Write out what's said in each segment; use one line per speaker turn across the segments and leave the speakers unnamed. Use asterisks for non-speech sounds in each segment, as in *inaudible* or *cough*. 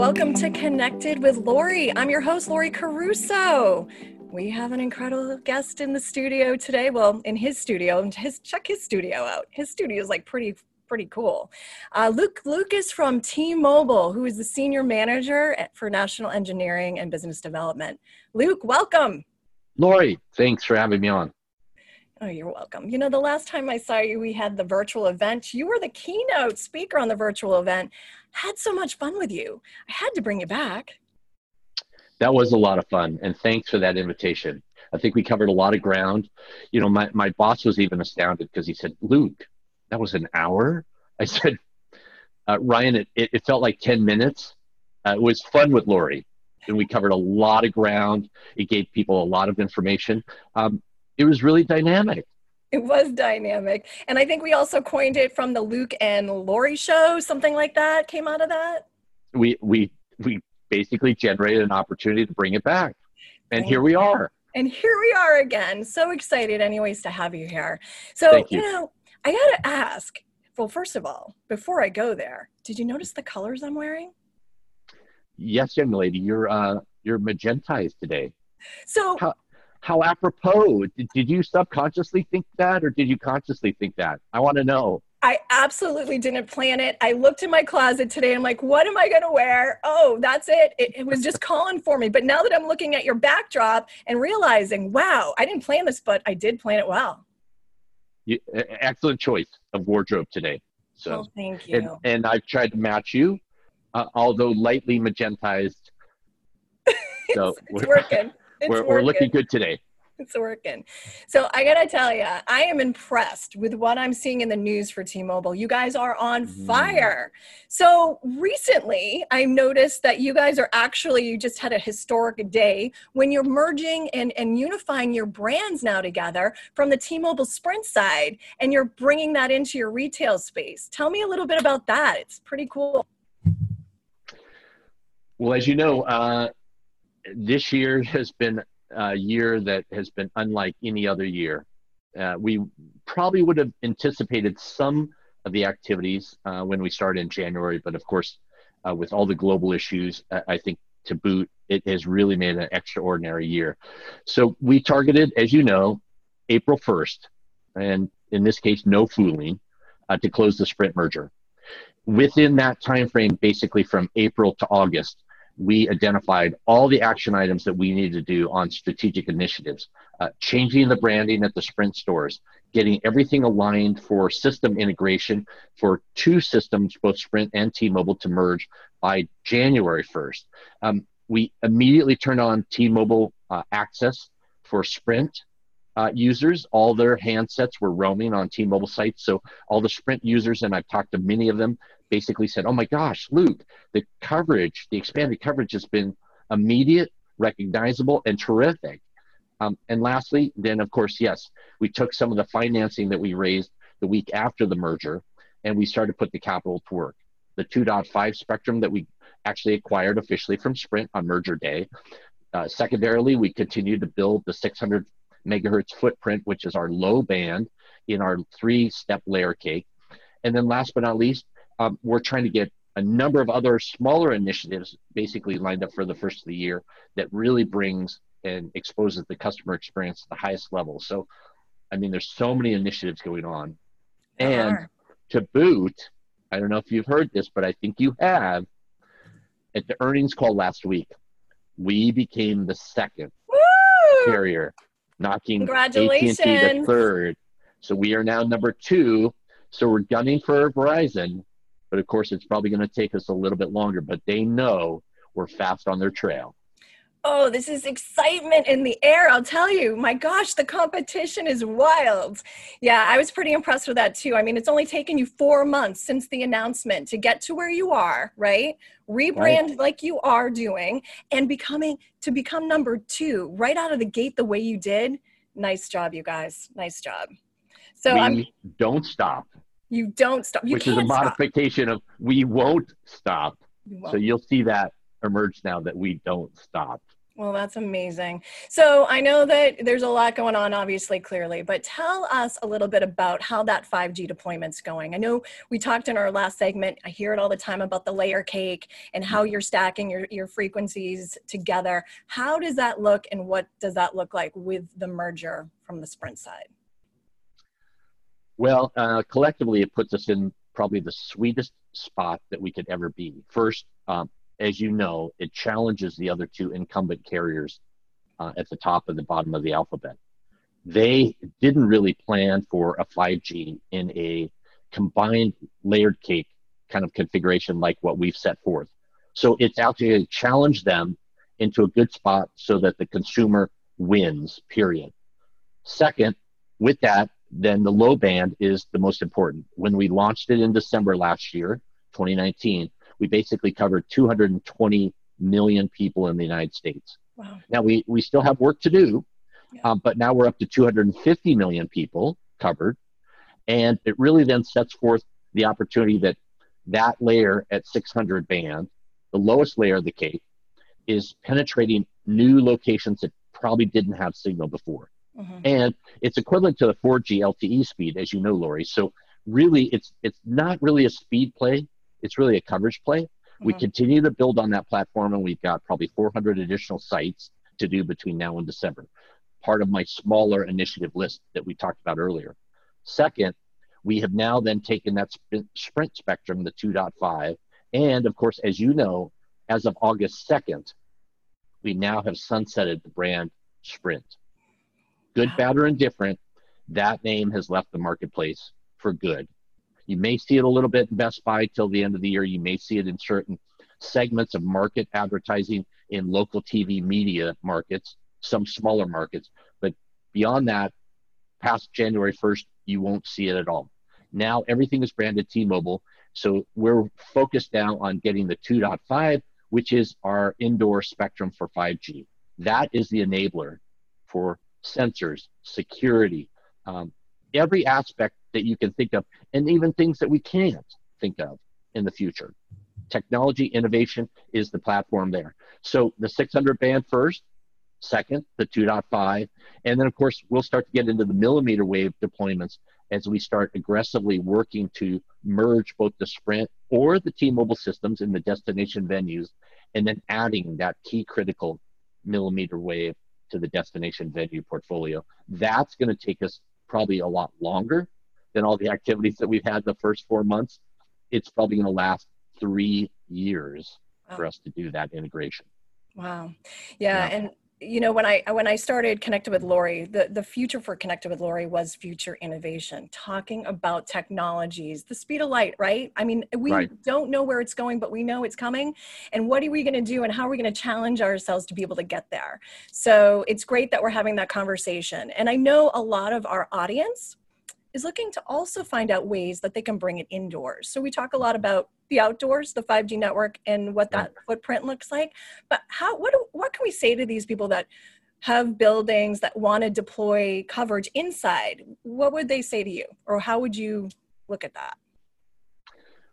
welcome to Connected with Lori. I'm your host, Lori Caruso. We have an incredible guest in the studio today. Well, in his studio, and his check his studio out. His studio is like pretty pretty cool. Uh, Luke is from T-Mobile, who is the senior manager for national engineering and business development. Luke, welcome.
Lori, thanks for having me on.
Oh, you're welcome. You know, the last time I saw you, we had the virtual event. You were the keynote speaker on the virtual event. Had so much fun with you. I had to bring you back.
That was a lot of fun, and thanks for that invitation. I think we covered a lot of ground. You know, my, my boss was even astounded because he said, Luke, that was an hour? I *laughs* said, uh, Ryan, it, it, it, felt like 10 minutes. Uh, it was fun with Lori, and we covered a lot of ground. It gave people a lot of information. Um, it was really dynamic.
It was dynamic. And I think we also coined it from the Luke and Lori show, something like that came out of that.
We we we basically generated an opportunity to bring it back. And here we are.
And here we are again. So excited anyways to have you here. So, you. you know, I got to ask, well first of all, before I go there, did you notice the colors I'm wearing?
Yes, young lady, you're uh you're magentized today.
So
How, how apropos. Did, did you subconsciously think that or did you consciously think that? I want to know.
I absolutely didn't plan it. I looked in my closet today. I'm like, what am I going to wear? Oh, that's it. it. it. was just *laughs* calling for me. But now that I'm looking at your backdrop and realizing, wow, I didn't plan this, but I did plan it well.
You, excellent choice of wardrobe today. So,
oh, thank you.
And, and, I've tried to match you, uh, although lightly magentized. *laughs*
So it's, it's working
we're, we're looking good today.
It's working. So I gotta tell you, I am impressed with what I'm seeing in the news for T-Mobile. You guys are on mm. fire. So recently, I noticed that you guys are actually you just had a historic day when you're merging and and unifying your brands now together from the T-Mobile Sprint side, and you're bringing that into your retail space. Tell me a little bit about that. It's pretty cool.
Well, as you know, uh, this year has been a year that has been unlike any other year. Uh, we probably would have anticipated some of the activities uh, when we started in January, but of course, uh, with all the global issues, I think to boot, it has really made an extraordinary year. So we targeted, as you know, April 1st, and in this case, no fooling, uh, to close the Sprint merger. Within that time frame, basically from April to August, we identified all the action items that we needed to do on strategic initiatives, uh, changing the branding at the Sprint stores, getting everything aligned for system integration for two systems, both Sprint and T-Mobile, to merge by January 1st. Um, we immediately turned on T-Mobile uh, access for Sprint uh, users. All their handsets were roaming on T-Mobile sites, so all the Sprint users, and I've talked to many of them, basically said, "Oh my gosh, Luke, the coverage, the expanded coverage has been immediate, recognizable, and terrific." Um, and lastly, then of course, yes, we took some of the financing that we raised the week after the merger, and we started to put the capital to work. The 2.5 spectrum that we actually acquired officially from Sprint on merger day. Uh, secondarily, we continued to build the 600 megahertz footprint, which is our low band in our three step layer cake. And then last but not least, um, we're trying to get a number of other smaller initiatives basically lined up for the first of the year that really brings and exposes the customer experience to the highest level. So, I mean, there's so many initiatives going on. And to boot, I don't know if you've heard this, but I think you have. At the earnings call last week, we became the second
Woo!
carrier, knocking AT&T the third. So we are now number two. So we're gunning for Verizon, but of course, it's probably going to take us a little bit longer, but they know we're fast on their trail.
Oh, this is excitement in the air. I'll tell you, my gosh, the competition is wild. Yeah, I was pretty impressed with that too. I mean, it's only taken you four months since the announcement to get to where you are, right? Rebrand right. like you are doing and becoming to become number two right out of the gate the way you did. Nice job, you guys. Nice job.
So we I'm, don't stop.
You don't stop. You
which is a modification stop. of we won't stop. Won't. So you'll see that emerge now that we don't stop.
Well, that's amazing. So I know that there's a lot going on, obviously, clearly, but tell us a little bit about how that 5G deployment's going. I know we talked in our last segment, I hear it all the time about the layer cake and how you're stacking your, your frequencies together. How does that look and what does that look like with the merger from the Sprint side?
Well, uh, collectively, it puts us in probably the sweetest spot that we could ever be. First, um, as you know, it challenges the other two incumbent carriers uh, at the top and the bottom of the alphabet. They didn't really plan for a 5G in a combined layered cake kind of configuration like what we've set forth. So it's actually challenged them into a good spot so that the consumer wins, period. Second, with that, then the low band is the most important. When we launched it in December last year, 2019, we basically covered 220 million people in the United States. Wow. Now we, we still have work to do, yeah. um, but now we're up to 250 million people covered. And it really then sets forth the opportunity that that layer at 600 band, the lowest layer of the cake, is penetrating new locations that probably didn't have signal before. Mm-hmm. And it's equivalent to the 4G LTE speed, as you know, Lori. So really, it's it's not really a speed play it's really a coverage play. Mm-hmm. We continue to build on that platform, and we've got probably 400 additional sites to do between now and December. Part of my smaller initiative list that we talked about earlier. Second, we have now then taken that sprint spectrum, the 2.5, and of course, as you know, as of August 2nd, we now have sunsetted the brand Sprint. Good, bad, or indifferent, that name has left the marketplace for good. You may see it a little bit in Best Buy till the end of the year. You may see it in certain segments of market advertising in local TV media markets, some smaller markets. But beyond that, past January 1st, you won't see it at all. Now everything is branded T Mobile. So we're focused now on getting the 2.5, which is our indoor spectrum for 5G. That is the enabler for sensors, security, um, every aspect that you can think of, and even things that we can't think of in the future. Technology innovation is the platform there. So the 600 band first, second, the 2.5, and then of course we'll start to get into the millimeter wave deployments as we start aggressively working to merge both the Sprint or the T-Mobile systems in the destination venues, and then adding that key critical millimeter wave to the destination venue portfolio. That's going to take us probably a lot longer than all the activities that we've had the first four months. It's probably going to last three years wow. for us to do that integration.
Wow. Yeah, yeah. And you know when i when i started connected with lori the the future for connected with lori was future innovation talking about technologies the speed of light right i mean we right. don't know where it's going but we know it's coming and what are we going to do and how are we going to challenge ourselves to be able to get there so it's great that we're having that conversation and i know a lot of our audience is looking to also find out ways that they can bring it indoors. So we talk a lot about the outdoors, the 5G network, and what that footprint looks like. But how what do, what can we say to these people that have buildings that want to deploy coverage inside? What would they say to you, or how would you look at that?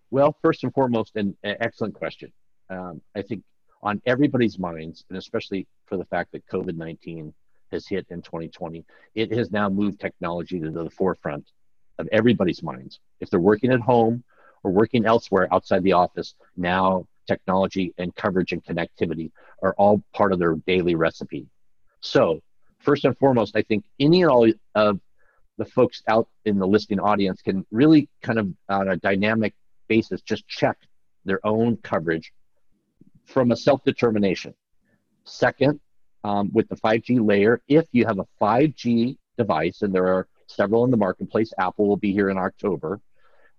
Well, first and foremost, an, an excellent question. Um, I think on everybody's minds, and especially for the fact that COVID 19 has hit in 2020, it has now moved technology to the forefront of everybody's minds. If they're working at home or working elsewhere outside the office, now technology and coverage and connectivity are all part of their daily recipe. So, first and foremost, I think any and all of the folks out in the listening audience can really kind of on a dynamic basis just check their own coverage from a self determination. Second, um, with the 5G layer. If you have a 5G device, and there are several in the marketplace, Apple will be here in October,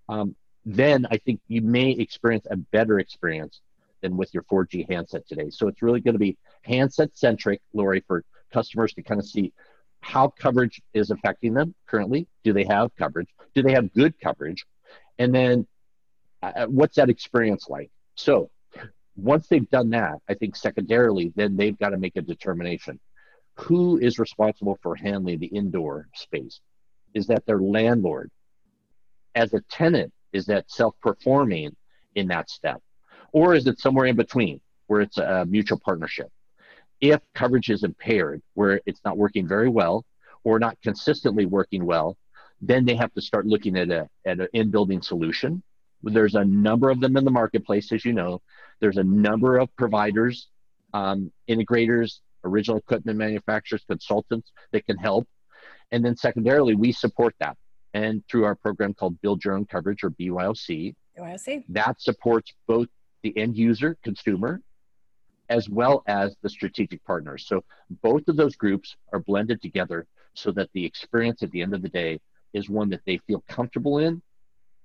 um, then I think you may experience a better experience than with your 4G handset today. So it's really going to be handset centric, Lori, for customers to kind of see how coverage is affecting them currently. Do they have coverage? Do they have good coverage? And then uh, what's that experience like? So once they've done that, I think secondarily, then they've got to make a determination. Who is responsible for handling the indoor space? Is that their landlord? As a tenant, is that self performing in that step? Or is it somewhere in between where it's a mutual partnership? if coverage is impaired, where it's not working very well or not consistently working well, then they have to start looking at a at an in-building solution. There's a number of them in the marketplace, as you know. There's a number of providers, um, integrators, original equipment manufacturers, consultants that can help. And then secondarily, we support that. And through our program called Build Your Own Coverage or BYOC,
BYOC.
that supports both the end user, consumer, as well as the strategic partners. So both of those groups are blended together so that the experience at the end of the day is one that they feel comfortable in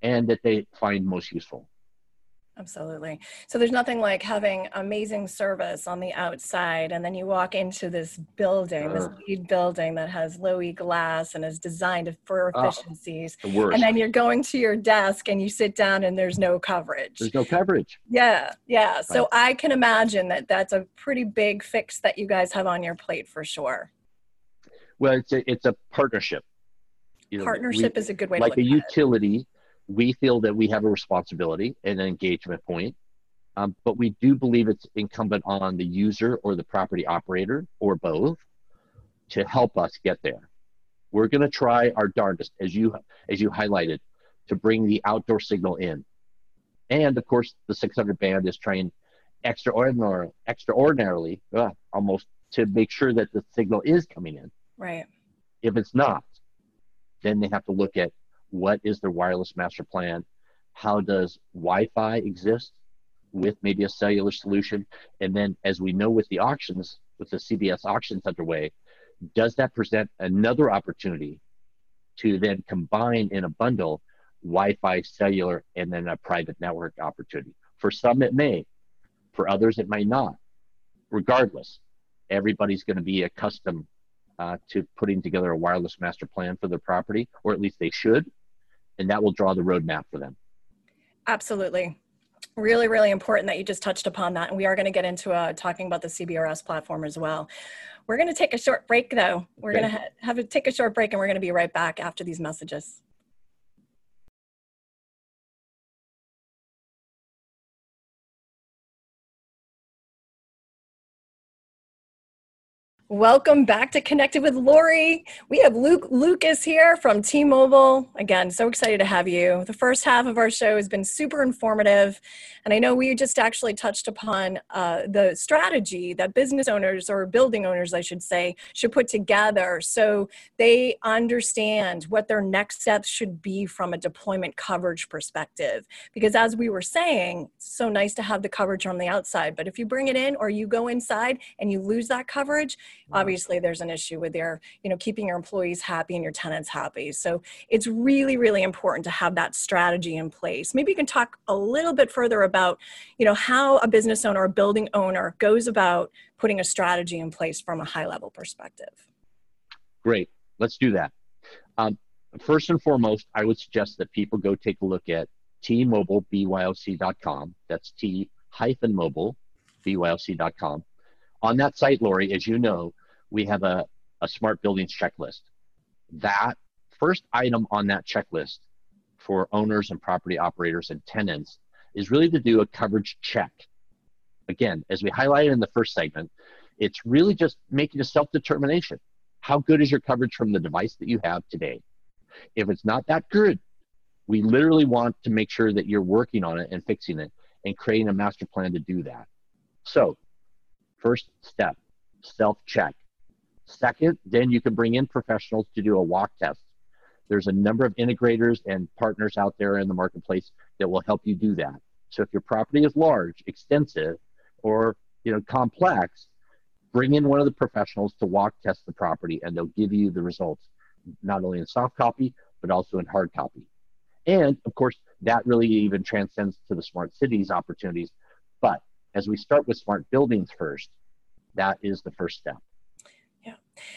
and that they find most useful.
Absolutely. So there's nothing like having amazing service on the outside, and then you walk into this building, this lead building that has low E glass and is designed for
Oh,
efficiencies.
The worst.
and then you're going to your desk and you sit down and there's no coverage.
There's no coverage.
Yeah, yeah. So I can imagine that that's a pretty big fix that you guys have on your plate for sure.
Well, it's a, it's a partnership. You know, we-
Partnership is a good way
like
to
a
look at it.
utility, we feel that we have a responsibility and an engagement point, um, but we do believe it's incumbent on the user or the property operator or both to help us get there. We're going to try our darndest, as you as you highlighted, to bring the outdoor signal in, and of course the 600 band is trying extraordinarily, extraordinarily, uh, almost to make sure that the signal is coming in.
Right.
If it's not, then they have to look at what is their wireless master plan, how does Wi-Fi exist with maybe a cellular solution, and then as we know with the auctions, with the CBRS auctions underway, does that present another opportunity to then combine in a bundle Wi-Fi, cellular, and then a private network opportunity? For some, it may. For others, it may not. Regardless, everybody's going to be accustomed uh, to putting together a wireless master plan for their property, or at least they should, and that will draw the roadmap for them.
Absolutely. Really, really important that you just touched upon that. And we are going to get into uh, talking about the CBRS platform as well. We're going to take a short break though. We're
Okay.
going to ha- have a take a short break and we're going to be right back after these messages. Welcome back to Connected with Lori. We have Luke Lucas here from T-Mobile. Again, so excited to have you. The first half of our show has been super informative, and I know we just actually touched upon uh, the strategy that business owners or building owners, I should say, should put together so they understand what their next steps should be from a deployment coverage perspective. Because as we were saying, it's so nice to have the coverage on the outside, but if you bring it in or you go inside and you lose that coverage, obviously there's an issue with your you know keeping your employees happy and your tenants happy so it's really really important to have that strategy in place maybe you can talk a little bit further about you know how a business owner or building owner goes about putting a strategy in place from a high level perspective
Great, let's do that. Um, first and foremost, I would suggest that people go take a look at tmobilebyOC.com. That's T hyphen mobile byOC.com. On that site, Lori, as you know, we have a, a smart buildings checklist. That first item on that checklist for owners and property operators and tenants is really to do a coverage check. Again, as we highlighted in the first segment, it's really just making a self determination. How good is your coverage from the device that you have today? If it's not that good, we literally want to make sure that you're working on it and fixing it and creating a master plan to do that. So, first step, self check. Second, then you can bring in professionals to do a walk test. There's a number of integrators and partners out there in the marketplace that will help you do that. So if your property is large, extensive, or you know complex, bring in one of the professionals to walk test the property and they'll give you the results not only in soft copy but also in hard copy and of course that really even transcends to the smart cities opportunities but as we start with smart buildings first that is the first step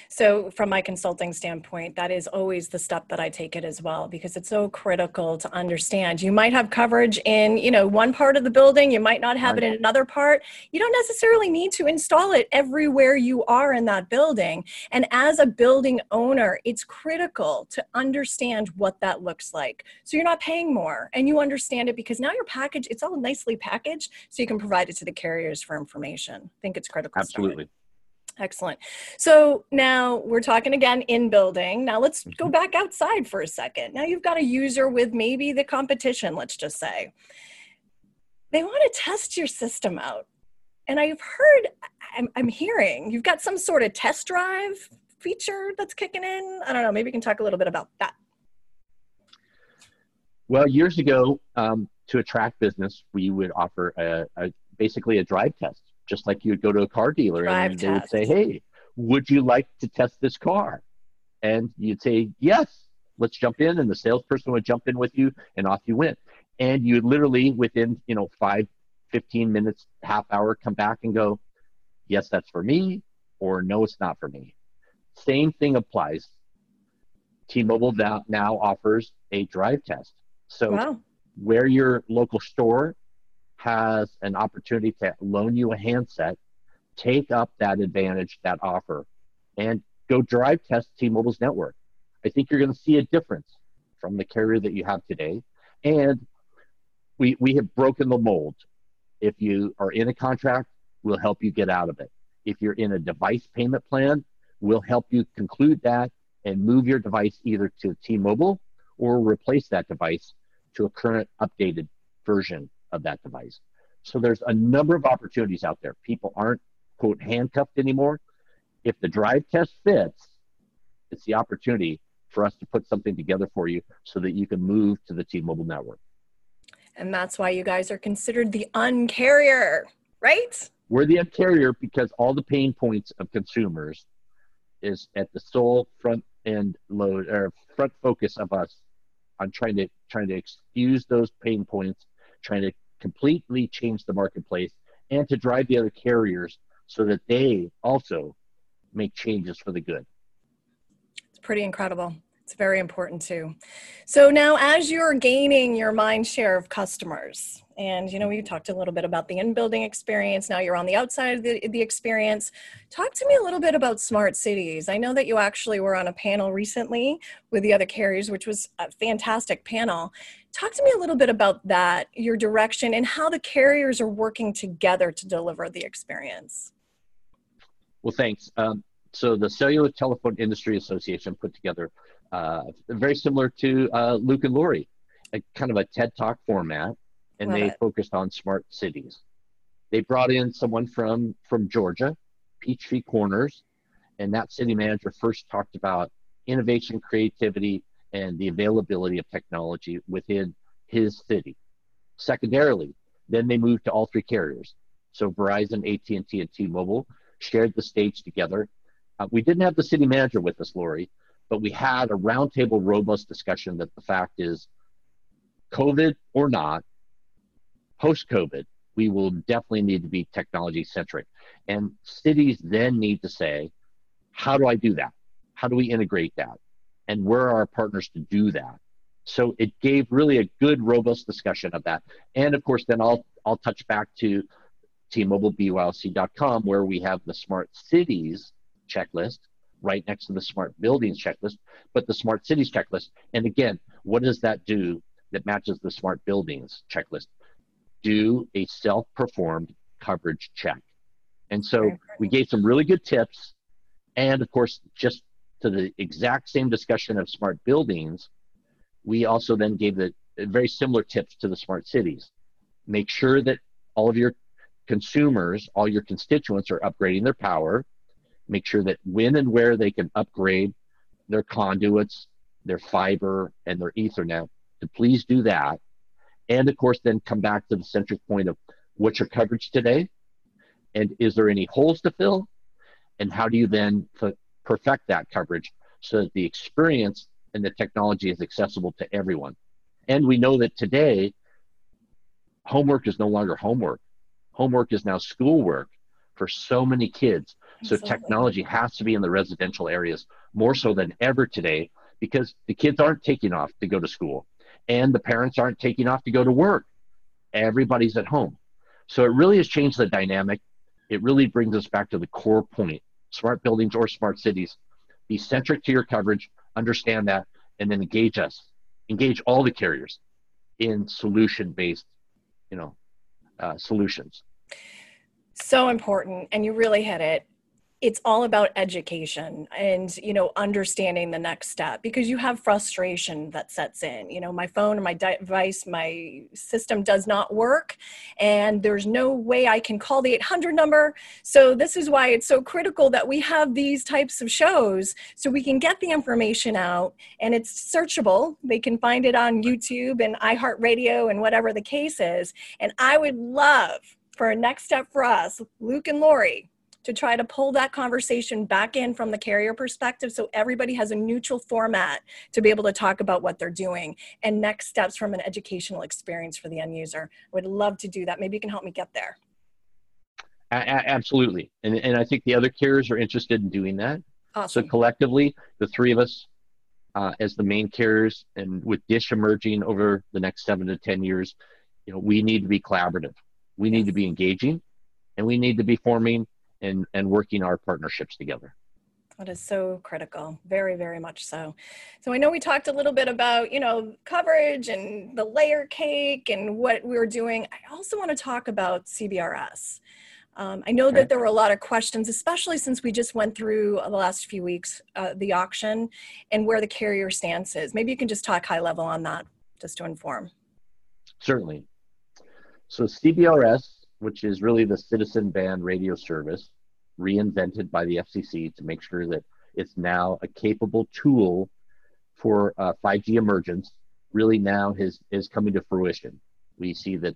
So, from my consulting standpoint, that is always the step that I take it as well because it's so critical to understand. You might have coverage in, you know, one part of the building, you might not have it in another part. You don't necessarily need to install it everywhere you are in that building. And as a building owner, it's critical to understand what that looks like. So, you're not paying more and you understand it because now your package, it's all nicely packaged so you can provide it to the carriers for information. I think it's critical. stuff. Excellent. So now we're talking again in building. Now let's go mm-hmm. back outside for a second. Now you've got a user with maybe the competition, let's just say. They want to test your system out. And I've heard, I'm, I'm hearing you've got some sort of test drive feature that's kicking in. I don't know. Maybe you can talk a little bit about that.
Well, years ago, um, to attract business, we would offer a, a, basically a drive test just like you would go to a car dealer Drive and they test. would say, Hey, would you like to test this car? And you'd say, Yes, let's jump in. And the salesperson would jump in with you and off you went. And you literally within, you know, five, 15 minutes, half hour, come back and go, Yes, that's for me, or no, it's not for me. Same thing applies. T-Mobile now, now offers a drive test. So wow. where your local store has an opportunity to loan you a handset, take up that advantage, that offer, and go drive test T Mobile's network. I think you're going to see a difference from the carrier that you have today. And we, we have broken the mold. If you are in a contract, we'll help you get out of it. If you're in a device payment plan, we'll help you conclude that and move your device either to T Mobile or replace that device to a current updated version of that device. So there's a number of opportunities out there. People aren't, quote, handcuffed anymore. If the drive test fits, it's the opportunity for us to put something together for you so that you can move to the T-Mobile network.
And that's why you guys are considered the uncarrier, right?
We're the uncarrier because all the pain points of consumers is at the sole front end load or front focus of us on trying to trying to excuse those pain points trying to completely change the marketplace and to drive the other carriers so that they also make changes for the good.
It's pretty incredible. It's very important too. So now, as you're gaining your mind share of customers, and you know, we talked a little bit about the in-building experience. Now you're on the outside of the, the experience. Talk to me a little bit about smart cities. I know that you actually were on a panel recently with the other carriers, which was a fantastic panel. Talk to me a little bit about that, your direction, and how the carriers are working together to deliver the experience.
Well, thanks. Um, so the Cellular Telephone Industry Association put together uh, very similar to uh, Luke and Lori, a kind of a TED Talk format, and Love they it. focused on smart cities. They brought in someone from from Georgia, Peachtree Corners, and that city manager first talked about innovation, creativity, and the availability of technology within his city. Secondarily, then they moved to all three carriers. So Verizon, AT&T, and T-Mobile shared the stage together. Uh, we didn't have the city manager with us, Lori, but we had a roundtable, robust discussion that the fact is, COVID or not, post COVID, we will definitely need to be technology centric. And cities then need to say, how do I do that? How do we integrate that? And where are our partners to do that? So it gave really a good, robust discussion of that. And of course, then I'll I'll touch back to T-MobileBYOC.com where we have the smart cities checklist right next to the smart buildings checklist, but the smart cities checklist. And again, what does that do that matches the smart buildings checklist? Do a self performed coverage check. And so we gave some really good tips. And of course, just to the exact same discussion of smart buildings, we also then gave the very similar tips to the smart cities. Make sure that all of your consumers, all your constituents are upgrading their power make sure that when and where they can upgrade their conduits, their fiber, and their Ethernet, to please do that. And of course, then come back to the centric point of what's your coverage today? And is there any holes to fill? And how do you then perfect that coverage so that the experience and the technology is accessible to everyone? And we know that today, homework is no longer homework. Homework is now schoolwork for so many kids. So Absolutely. technology has to be in the residential areas more so than ever today because the kids aren't taking off to go to school and the parents aren't taking off to go to work. Everybody's at home. So it really has changed the dynamic. It really brings us back to the core point. Smart buildings or smart cities. Be centric to your coverage, understand that, and then engage us. Engage all the carriers in solution-based, you know, uh, solutions.
So important, and you really hit it it's all about education and you know understanding the next step because you have frustration that sets in. You know my phone my device my system does not work and there's no way i can call the 800 number. So this is why it's so critical that we have these types of shows so we can get the information out and it's searchable. They can find it on youtube and iheartradio and whatever the case is. And i would love for a next step for us luke and lori to try to pull that conversation back in from the carrier perspective so everybody has a neutral format to be able to talk about what they're doing and next steps from an educational experience for the end user. I would love to do that. Maybe you can help me get there.
A- absolutely. And, and I think the other carriers are interested in doing that.
Awesome.
So collectively, the three of us uh, as the main carriers and with Dish emerging over the next seven to 10 years, you know, we need to be collaborative. We need to be engaging and we need to be forming and and working our partnerships together.
That is so critical. Very very much so. So i know we talked a little bit about you know coverage and the layer cake and what we were doing. I also want to talk about cbrs um, i know that there were a lot of questions especially since we just went through the last few weeks uh, the auction and where the carrier stance is. Maybe you can just talk high level on that just to inform.
Certainly. So cbrs which is really the citizen band radio service reinvented by the FCC to make sure that it's now a capable tool for uh, 5G emergence, really now is, is coming to fruition. We see that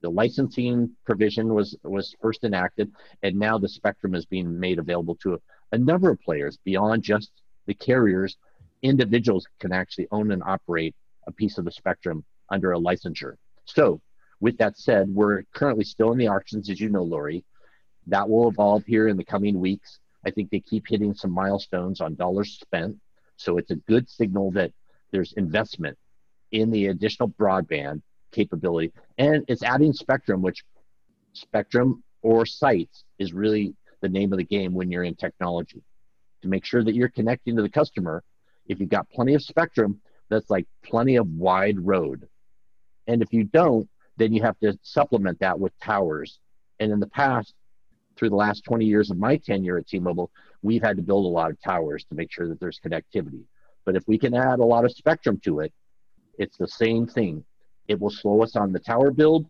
the licensing provision was, was first enacted, and now the spectrum is being made available to a, a number of players beyond just the carriers. Individuals can actually own and operate a piece of the spectrum under a licensure. So with that said, we're currently still in the auctions, as you know, Lori. That will evolve here in the coming weeks. I think they keep hitting some milestones on dollars spent. So it's a good signal that there's investment in the additional broadband capability. And it's adding spectrum, which spectrum or sites is really the name of the game when you're in technology. To make sure that you're connecting to the customer, if you've got plenty of spectrum, that's like plenty of wide road. And if you don't, then you have to supplement that with towers. And in the past, through the last 20 years of my tenure at T-Mobile, we've had to build a lot of towers to make sure that there's connectivity. But if we can add a lot of spectrum to it, it's the same thing. It will slow us on the tower build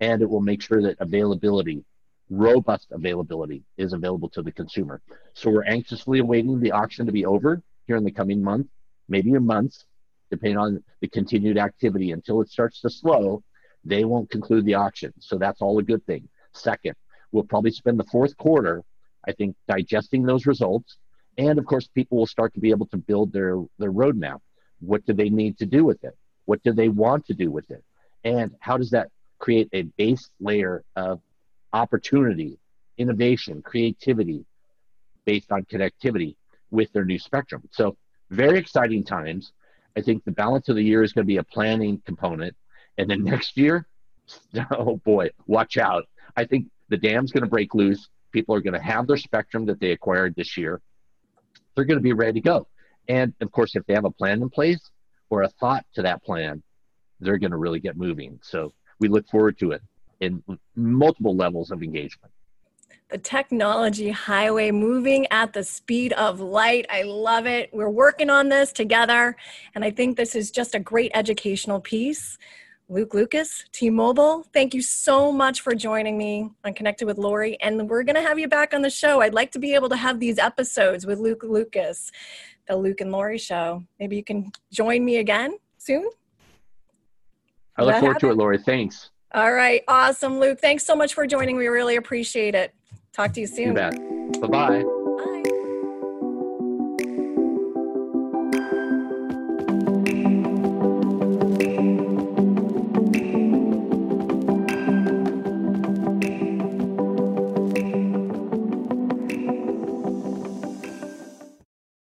and it will make sure that availability, robust availability, is available to the consumer. So we're anxiously awaiting the auction to be over here in the coming month, maybe in months, depending on the continued activity until it starts to slow they won't conclude the auction. So that's all a good thing. Second, we'll probably spend the fourth quarter, I think, digesting those results. And of course, people will start to be able to build their, their roadmap. What do they need to do with it? What do they want to do with it? And how does that create a base layer of opportunity, innovation, creativity based on connectivity with their new spectrum? So, very exciting times. I think the balance of the year is going to be a planning component and then *laughs* next year, oh boy, watch out. I think the dam's going to break loose. People are going to have their spectrum that they acquired this year. They're going to be ready to go. And of course, if they have a plan in place or a thought to that plan, they're going to really get moving. So we look forward to it in multiple levels of engagement.
The technology highway moving at the speed of light. I love it. We're working on this together. And I think this is just a great educational piece Luke Lucas, T Mobile, thank you so much for joining me on Connected with Lori. And we're going to have you back on the show. I'd like to be able to have these episodes with Luke Lucas, the Luke and Lori show. Maybe you can join me again soon.
I look forward happen? to it, Lori. Thanks.
All right. Awesome, Luke. Thanks so much for joining. We really appreciate it. Talk to you soon.
Bye bye.